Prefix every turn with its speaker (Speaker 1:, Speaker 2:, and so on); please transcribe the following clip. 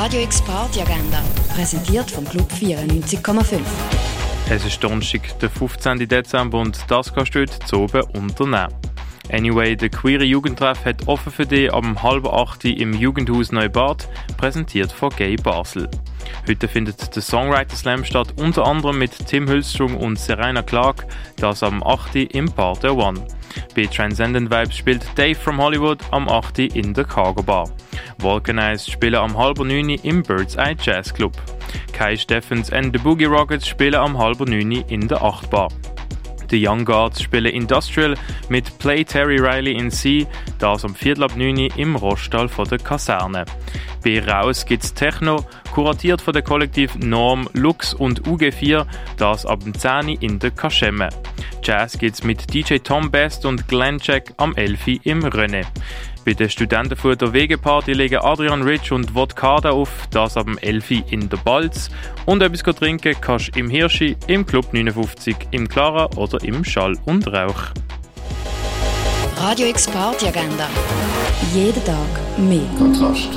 Speaker 1: Radio X Party Agenda, präsentiert vom Club 94,5.
Speaker 2: Es ist Donnerstag, der 15. Dezember und das kannst du heute zu oben unternehmen. Anyway, der queere Jugendtreff hat offen für dich am halb acht im Jugendhaus Neubad, präsentiert von Gay Basel. Heute findet der Songwriter Slam statt, unter anderem mit Tim Hülstrung und Serena Clark, das am 8. im Bar der One. Bei Transcendent Vibes spielt Dave from Hollywood am 8. in der Cargo Bar. Vulcanized spielen am halb neun im Bird's Eye Jazz Club. Kai Steffens and the Boogie Rockets spielen am halb neun in der 8 Bar. Die Young Guards spielen Industrial mit Play Terry Riley in C, das am Viertel 9 im Roststall von der Kaserne. Bei Raus gibt's Techno, kuratiert von der Kollektiv Norm, Lux und UG4, das ab dem 10 in der Kaschemme. Jazz gibt's mit DJ Tom Best und Glenn Jack am 11 im René. Bei der Studentenfutter Wegeparty legen Adrian Rich und Vodkada auf, das ab dem 11 in der Balz. Und etwas trinken kannst du im Hirschi, im Club 59, im Clara oder im Schall und Rauch.
Speaker 1: Radio X Party Agenda. Jeden Tag mehr.
Speaker 3: Kontrast.